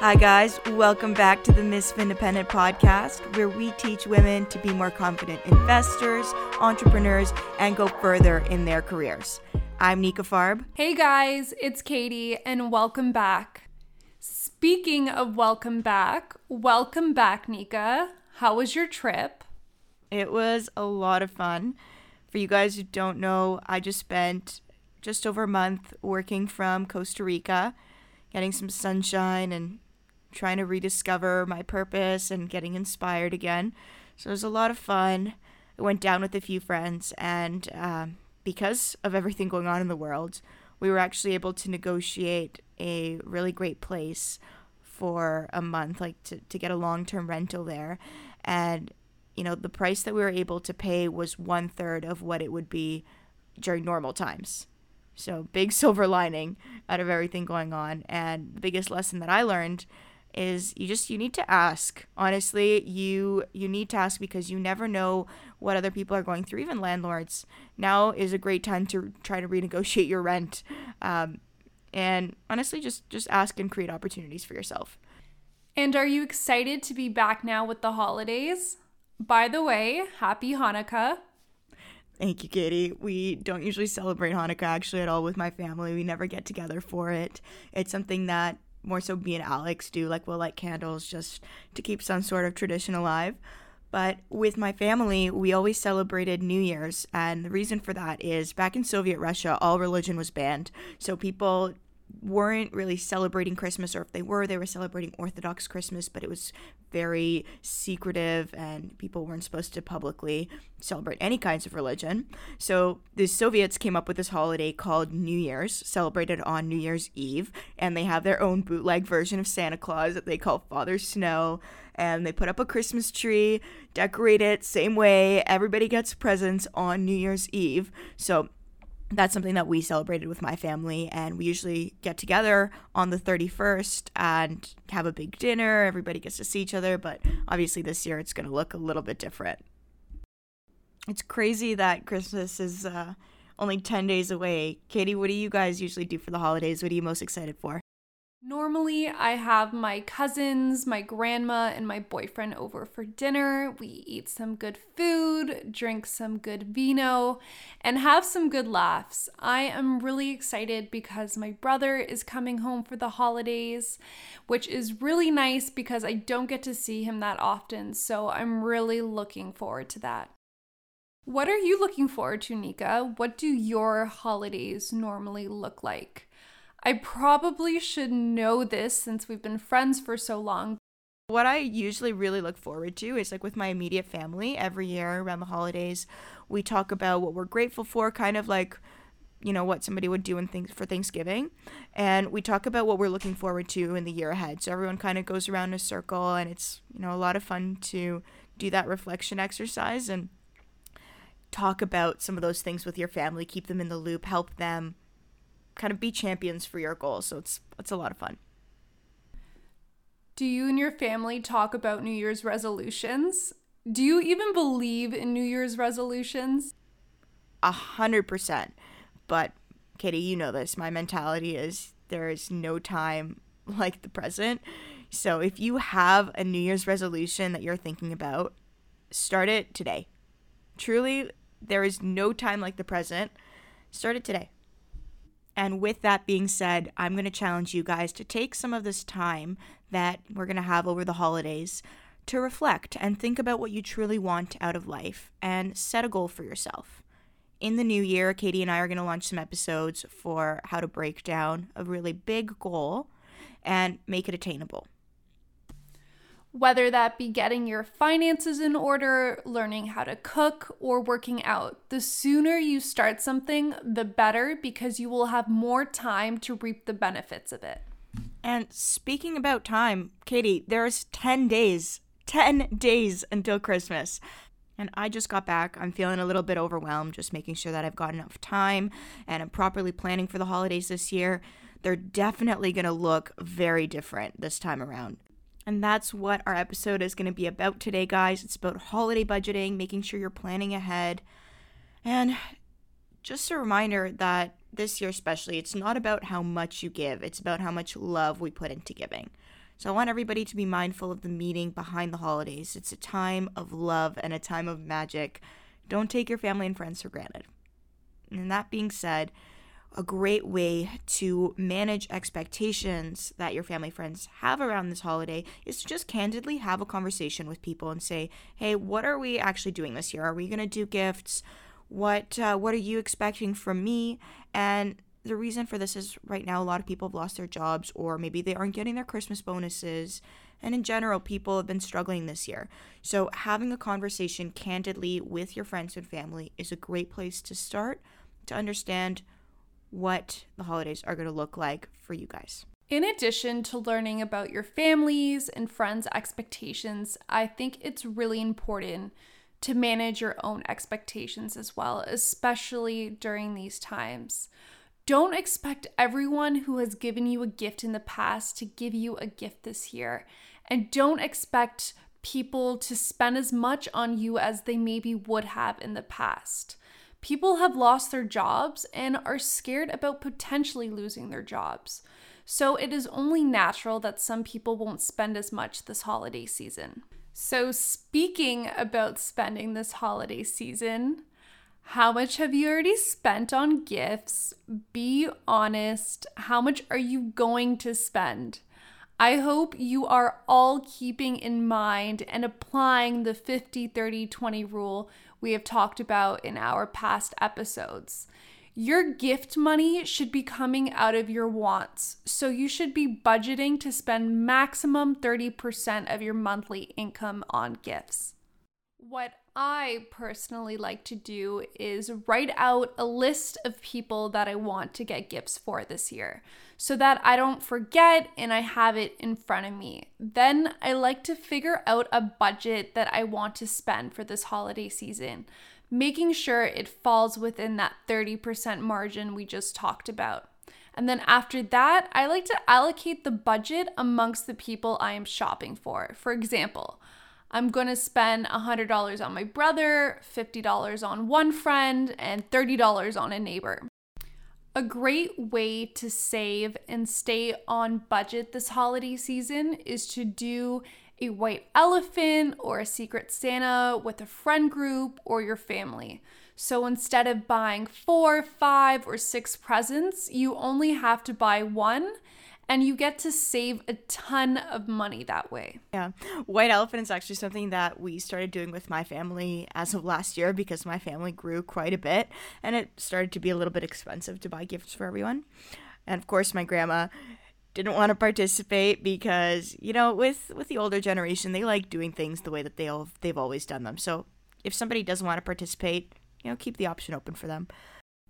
Hi, guys. Welcome back to the Miss Independent podcast, where we teach women to be more confident investors, entrepreneurs, and go further in their careers. I'm Nika Farb. Hey, guys. It's Katie, and welcome back. Speaking of welcome back, welcome back, Nika. How was your trip? It was a lot of fun. For you guys who don't know, I just spent just over a month working from Costa Rica, getting some sunshine and trying to rediscover my purpose and getting inspired again. So it was a lot of fun. I went down with a few friends, and um, because of everything going on in the world, we were actually able to negotiate a really great place for a month, like to, to get a long term rental there. And, you know, the price that we were able to pay was one third of what it would be during normal times. So, big silver lining out of everything going on. And the biggest lesson that I learned is you just you need to ask honestly you you need to ask because you never know what other people are going through even landlords now is a great time to try to renegotiate your rent um, and honestly just just ask and create opportunities for yourself and are you excited to be back now with the holidays by the way happy hanukkah Thank you, Katie. We don't usually celebrate Hanukkah actually at all with my family. We never get together for it. It's something that more so me and Alex do. Like we'll light candles just to keep some sort of tradition alive. But with my family, we always celebrated New Year's. And the reason for that is back in Soviet Russia, all religion was banned. So people weren't really celebrating Christmas, or if they were, they were celebrating Orthodox Christmas, but it was very secretive and people weren't supposed to publicly celebrate any kinds of religion. So the Soviets came up with this holiday called New Year's, celebrated on New Year's Eve, and they have their own bootleg version of Santa Claus that they call Father Snow. And they put up a Christmas tree, decorate it same way. Everybody gets presents on New Year's Eve. So that's something that we celebrated with my family and we usually get together on the 31st and have a big dinner. Everybody gets to see each other but obviously this year it's going to look a little bit different. It's crazy that christmas is uh, only 10 days away. Katie what do you guys usually do for the holidays? What are you most excited for Normally, I have my cousins, my grandma, and my boyfriend over for dinner. We eat some good food, drink some good vino, and have some good laughs. I am really excited because my brother is coming home for the holidays, which is really nice because I don't get to see him that often. So I'm really looking forward to that. What are you looking forward to, Nika? What do your holidays normally look like? I probably should know this since we've been friends for so long. What I usually really look forward to is like with my immediate family every year around the holidays, we talk about what we're grateful for, kind of like you know what somebody would do in things for Thanksgiving, and we talk about what we're looking forward to in the year ahead. So everyone kind of goes around in a circle, and it's you know a lot of fun to do that reflection exercise and talk about some of those things with your family, keep them in the loop, help them kind of be champions for your goals. So it's it's a lot of fun. Do you and your family talk about New Year's resolutions? Do you even believe in New Year's resolutions? A hundred percent. But Katie, you know this. My mentality is there is no time like the present. So if you have a New Year's resolution that you're thinking about, start it today. Truly, there is no time like the present. Start it today. And with that being said, I'm going to challenge you guys to take some of this time that we're going to have over the holidays to reflect and think about what you truly want out of life and set a goal for yourself. In the new year, Katie and I are going to launch some episodes for how to break down a really big goal and make it attainable whether that be getting your finances in order, learning how to cook, or working out. The sooner you start something, the better because you will have more time to reap the benefits of it. And speaking about time, Katie, there's 10 days, 10 days until Christmas. And I just got back. I'm feeling a little bit overwhelmed, just making sure that I've got enough time and I'm properly planning for the holidays this year. They're definitely going to look very different this time around. And that's what our episode is going to be about today, guys. It's about holiday budgeting, making sure you're planning ahead. And just a reminder that this year, especially, it's not about how much you give, it's about how much love we put into giving. So I want everybody to be mindful of the meaning behind the holidays. It's a time of love and a time of magic. Don't take your family and friends for granted. And that being said, a great way to manage expectations that your family friends have around this holiday is to just candidly have a conversation with people and say, "Hey, what are we actually doing this year? Are we going to do gifts? What uh, what are you expecting from me?" And the reason for this is right now a lot of people have lost their jobs or maybe they aren't getting their Christmas bonuses. And in general, people have been struggling this year. So, having a conversation candidly with your friends and family is a great place to start to understand what the holidays are going to look like for you guys. In addition to learning about your family's and friends' expectations, I think it's really important to manage your own expectations as well, especially during these times. Don't expect everyone who has given you a gift in the past to give you a gift this year. And don't expect people to spend as much on you as they maybe would have in the past. People have lost their jobs and are scared about potentially losing their jobs. So it is only natural that some people won't spend as much this holiday season. So, speaking about spending this holiday season, how much have you already spent on gifts? Be honest. How much are you going to spend? I hope you are all keeping in mind and applying the 50 30 20 rule we have talked about in our past episodes. Your gift money should be coming out of your wants, so you should be budgeting to spend maximum 30% of your monthly income on gifts. What I personally like to do is write out a list of people that I want to get gifts for this year so that I don't forget and I have it in front of me. Then I like to figure out a budget that I want to spend for this holiday season, making sure it falls within that 30% margin we just talked about. And then after that, I like to allocate the budget amongst the people I am shopping for. For example, I'm going to spend $100 on my brother, $50 on one friend, and $30 on a neighbor. A great way to save and stay on budget this holiday season is to do a white elephant or a secret Santa with a friend group or your family. So instead of buying four, five, or six presents, you only have to buy one and you get to save a ton of money that way. Yeah. White elephant is actually something that we started doing with my family as of last year because my family grew quite a bit and it started to be a little bit expensive to buy gifts for everyone. And of course, my grandma didn't want to participate because, you know, with with the older generation, they like doing things the way that they all, they've always done them. So, if somebody doesn't want to participate, you know, keep the option open for them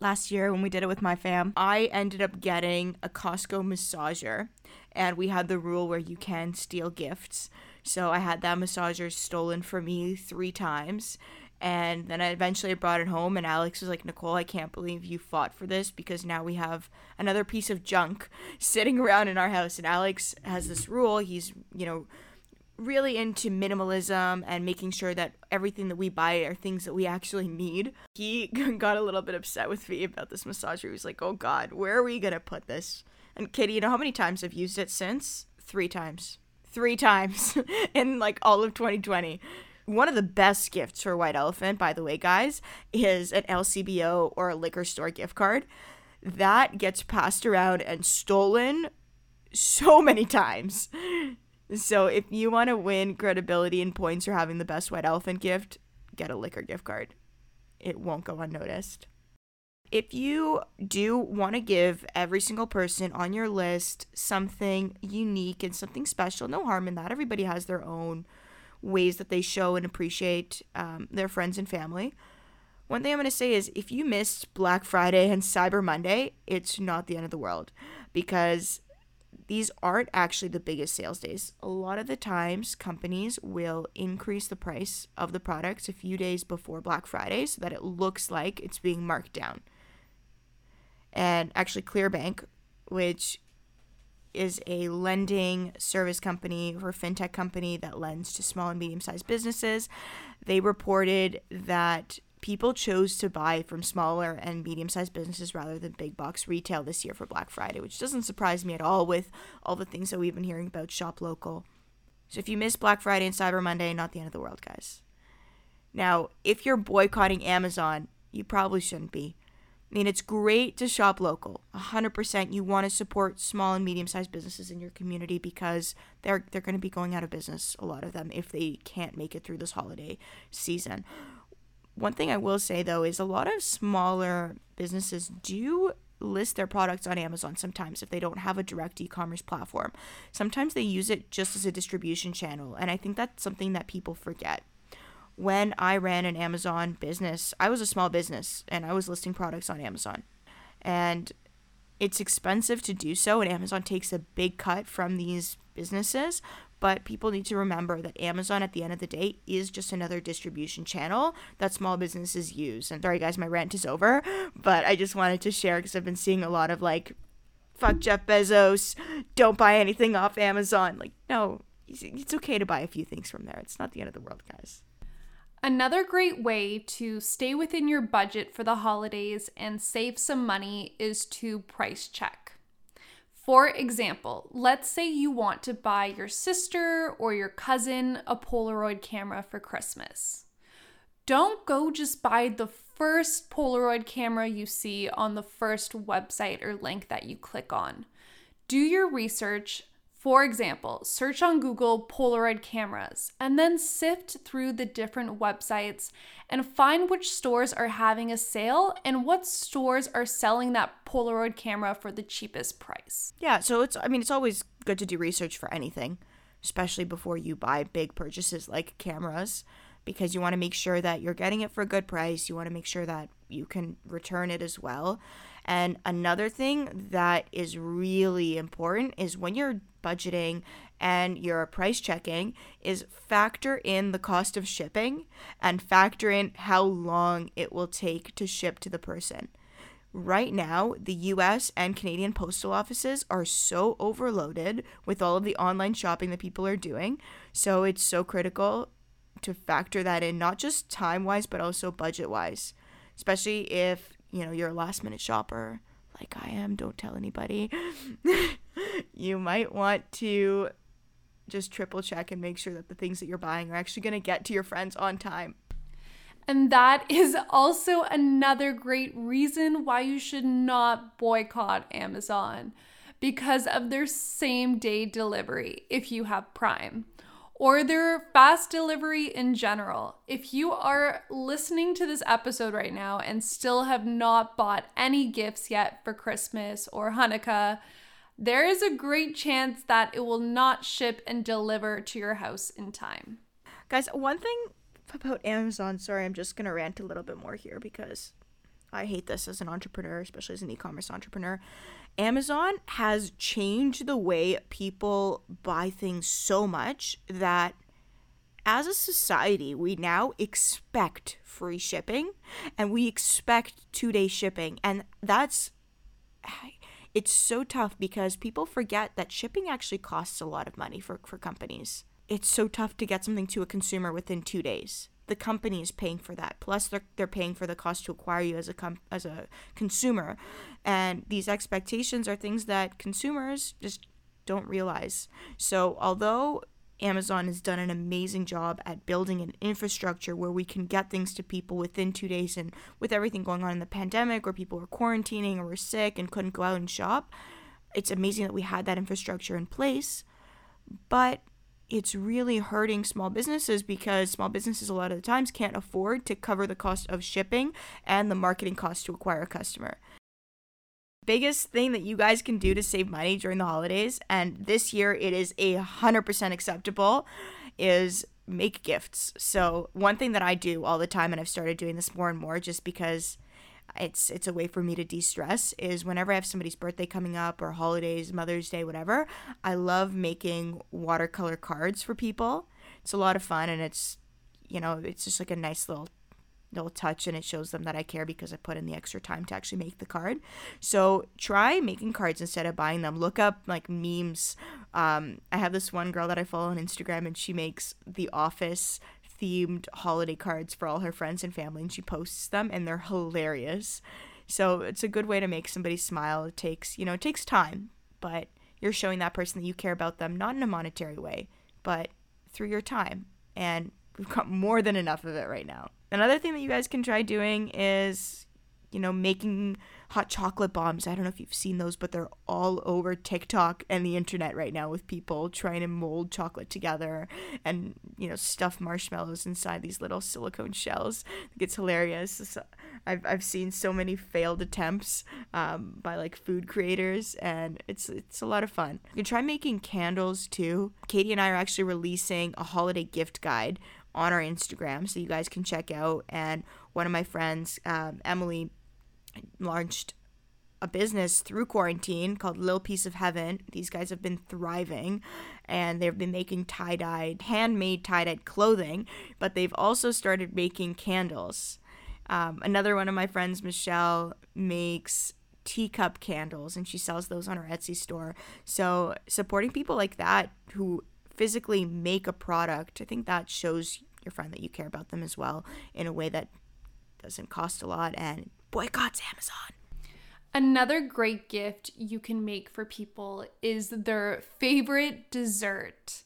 last year when we did it with my fam, I ended up getting a Costco massager, and we had the rule where you can steal gifts. So I had that massager stolen from me three times. And then I eventually brought it home, and Alex was like, Nicole, I can't believe you fought for this because now we have another piece of junk sitting around in our house. And Alex has this rule. He's, you know, really into minimalism and making sure that everything that we buy are things that we actually need. He got a little bit upset with me about this massager. He was like, "Oh God, where are we gonna put this?" And Kitty, you know how many times I've used it since? Three times. Three times in like all of 2020. One of the best gifts for White Elephant, by the way, guys, is an LCBO or a liquor store gift card. That gets passed around and stolen so many times. So if you want to win credibility and points for having the best white elephant gift, get a liquor gift card. It won't go unnoticed. If you do want to give every single person on your list something unique and something special, no harm in that. Everybody has their own ways that they show and appreciate um, their friends and family. One thing I'm going to say is if you missed Black Friday and Cyber Monday, it's not the end of the world because these aren't actually the biggest sales days. A lot of the times, companies will increase the price of the products a few days before Black Friday so that it looks like it's being marked down. And actually, Clearbanc, which is a lending service company or fintech company that lends to small and medium sized businesses, they reported that people chose to buy from smaller and medium sized businesses rather than big box retail this year for Black Friday, which doesn't surprise me at all with all the things that we've been hearing about shop local. So if you miss Black Friday and Cyber Monday, not the end of the world, guys. Now, if you're boycotting Amazon, you probably shouldn't be. I mean, it's great to shop local. 100% you want to support small and medium-sized businesses in your community because they're they're going to be going out of business a lot of them if they can't make it through this holiday season. One thing I will say though is a lot of smaller businesses do list their products on Amazon sometimes if they don't have a direct e-commerce platform. Sometimes they use it just as a distribution channel, and I think that's something that people forget. When I ran an Amazon business, I was a small business and I was listing products on Amazon. And it's expensive to do so, and Amazon takes a big cut from these businesses. But people need to remember that Amazon, at the end of the day, is just another distribution channel that small businesses use. And sorry, guys, my rant is over, but I just wanted to share because I've been seeing a lot of like, fuck Jeff Bezos, don't buy anything off Amazon. Like, no, it's okay to buy a few things from there. It's not the end of the world, guys. Another great way to stay within your budget for the holidays and save some money is to price check. For example, let's say you want to buy your sister or your cousin a Polaroid camera for Christmas. Don't go just buy the first Polaroid camera you see on the first website or link that you click on. Do your research for example, search on Google Polaroid cameras and then sift through the different websites and find which stores are having a sale and what stores are selling that Polaroid camera for the cheapest price. Yeah, so it's I mean it's always good to do research for anything, especially before you buy big purchases like cameras because you want to make sure that you're getting it for a good price. You want to make sure that you can return it as well. And another thing that is really important is when you're budgeting and you're price checking is factor in the cost of shipping and factor in how long it will take to ship to the person. Right now, the US and Canadian postal offices are so overloaded with all of the online shopping that people are doing. So it's so critical to factor that in, not just time wise, but also budget wise, especially if you know, you're a last minute shopper like I am, don't tell anybody. you might want to just triple check and make sure that the things that you're buying are actually going to get to your friends on time. And that is also another great reason why you should not boycott Amazon because of their same day delivery if you have Prime or their fast delivery in general. If you are listening to this episode right now and still have not bought any gifts yet for Christmas or Hanukkah, there is a great chance that it will not ship and deliver to your house in time. Guys, one thing about Amazon, sorry, I'm just going to rant a little bit more here because I hate this as an entrepreneur, especially as an e commerce entrepreneur. Amazon has changed the way people buy things so much that as a society, we now expect free shipping and we expect two day shipping. And that's, it's so tough because people forget that shipping actually costs a lot of money for, for companies. It's so tough to get something to a consumer within two days the company is paying for that. Plus, they're, they're paying for the cost to acquire you as a com- as a consumer, and these expectations are things that consumers just don't realize. So, although Amazon has done an amazing job at building an infrastructure where we can get things to people within two days, and with everything going on in the pandemic, where people were quarantining or were sick and couldn't go out and shop, it's amazing that we had that infrastructure in place. But it's really hurting small businesses because small businesses a lot of the times can't afford to cover the cost of shipping and the marketing cost to acquire a customer. Biggest thing that you guys can do to save money during the holidays, and this year it is a hundred percent acceptable, is make gifts. So one thing that I do all the time, and I've started doing this more and more, just because it's it's a way for me to de-stress is whenever I have somebody's birthday coming up or holidays, Mother's Day, whatever, I love making watercolor cards for people. It's a lot of fun and it's you know, it's just like a nice little little touch and it shows them that I care because I put in the extra time to actually make the card. So try making cards instead of buying them. Look up like memes. Um, I have this one girl that I follow on Instagram and she makes the office themed holiday cards for all her friends and family, and she posts them, and they're hilarious. So it's a good way to make somebody smile. It takes, you know, it takes time, but you're showing that person that you care about them, not in a monetary way, but through your time. And we've got more than enough of it right now. Another thing that you guys can try doing is, you know, making hot chocolate bombs. I don't know if you've seen those, but they're all over TikTok and the internet right now with people trying to mold chocolate together and, you know, stuff marshmallows inside these little silicone shells. It's hilarious. I've, I've seen so many failed attempts um, by like food creators and it's it's a lot of fun. You can try making candles too. Katie and I are actually releasing a holiday gift guide on our Instagram so you guys can check out. And one of my friends, um, Emily, launched a business through quarantine called Little Piece of Heaven. These guys have been thriving and they've been making tie dyed, handmade tie dyed clothing, but they've also started making candles. Um, another one of my friends, Michelle, makes teacup candles and she sells those on her Etsy store. So supporting people like that who physically make a product, I think that shows your friend that you care about them as well in a way that doesn't cost a lot and boycotts Amazon. Another great gift you can make for people is their favorite dessert.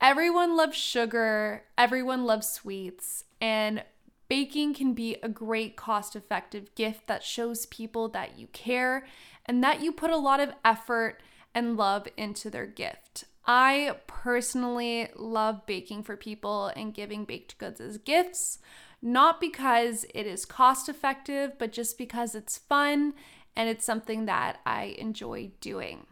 Everyone loves sugar, everyone loves sweets, and baking can be a great cost effective gift that shows people that you care and that you put a lot of effort and love into their gift. I personally love baking for people and giving baked goods as gifts, not because it is cost effective, but just because it's fun and it's something that I enjoy doing.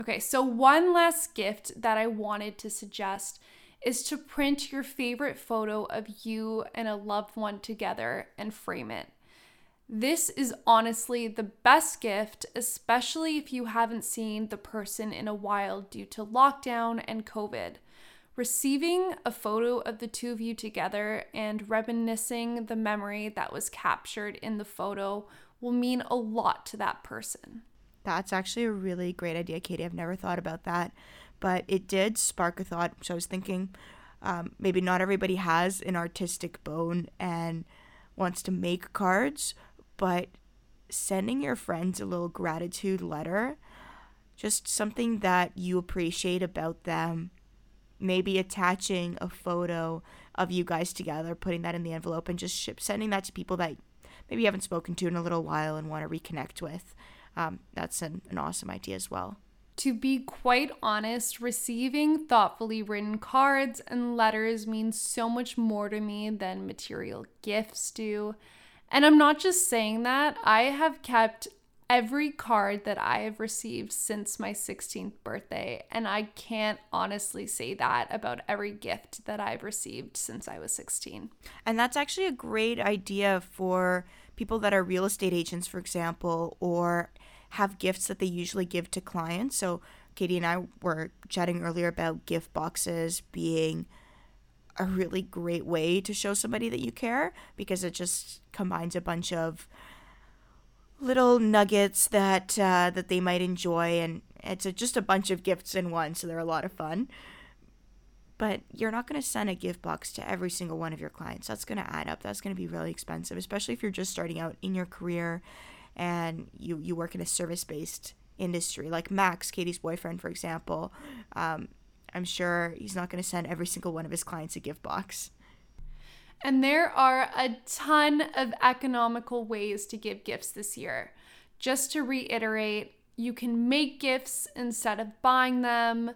Okay, so one last gift that I wanted to suggest is to print your favorite photo of you and a loved one together and frame it. This is honestly the best gift, especially if you haven't seen the person in a while due to lockdown and COVID. Receiving a photo of the two of you together and reminiscing the memory that was captured in the photo will mean a lot to that person. That's actually a really great idea, Katie. I've never thought about that, but it did spark a thought. So I was thinking um, maybe not everybody has an artistic bone and wants to make cards, but sending your friends a little gratitude letter, just something that you appreciate about them, maybe attaching a photo of you guys together, putting that in the envelope, and just ship, sending that to people that maybe you haven't spoken to in a little while and want to reconnect with. Um, that's an, an awesome idea as well. To be quite honest, receiving thoughtfully written cards and letters means so much more to me than material gifts do. And I'm not just saying that, I have kept every card that I have received since my 16th birthday. And I can't honestly say that about every gift that I've received since I was 16. And that's actually a great idea for people that are real estate agents, for example, or have gifts that they usually give to clients. So, Katie and I were chatting earlier about gift boxes being a really great way to show somebody that you care because it just combines a bunch of little nuggets that uh, that they might enjoy and it's a, just a bunch of gifts in one so they're a lot of fun. But you're not going to send a gift box to every single one of your clients. That's going to add up. That's going to be really expensive especially if you're just starting out in your career and you you work in a service based industry. Like max katie's boyfriend for example um, I'm sure he's not going to send every single one of his clients a gift box. And there are a ton of economical ways to give gifts this year. Just to reiterate, you can make gifts instead of buying them.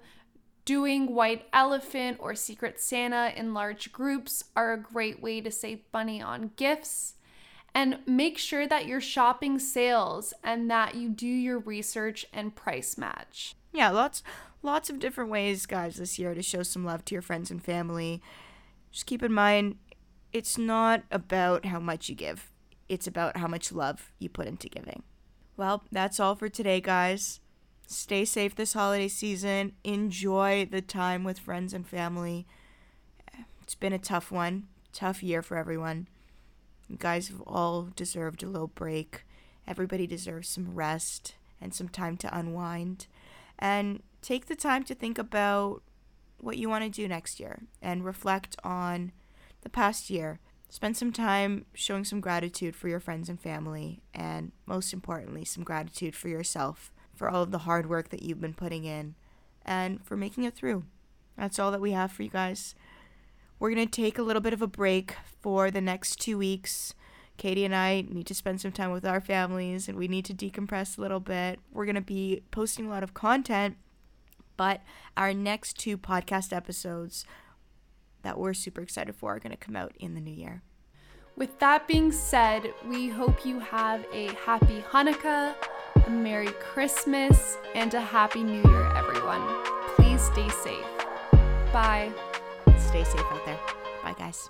Doing White Elephant or Secret Santa in large groups are a great way to save money on gifts. And make sure that you're shopping sales and that you do your research and price match. Yeah, lots lots of different ways, guys, this year to show some love to your friends and family. Just keep in mind, it's not about how much you give, it's about how much love you put into giving. Well, that's all for today, guys. Stay safe this holiday season. Enjoy the time with friends and family. It's been a tough one, tough year for everyone. You guys have all deserved a little break. Everybody deserves some rest and some time to unwind. And take the time to think about what you want to do next year and reflect on the past year. Spend some time showing some gratitude for your friends and family, and most importantly, some gratitude for yourself for all of the hard work that you've been putting in and for making it through. That's all that we have for you guys. We're going to take a little bit of a break for the next two weeks. Katie and I need to spend some time with our families and we need to decompress a little bit. We're going to be posting a lot of content, but our next two podcast episodes that we're super excited for are going to come out in the new year. With that being said, we hope you have a happy Hanukkah, a Merry Christmas, and a Happy New Year, everyone. Please stay safe. Bye. Stay safe out there. Bye, guys.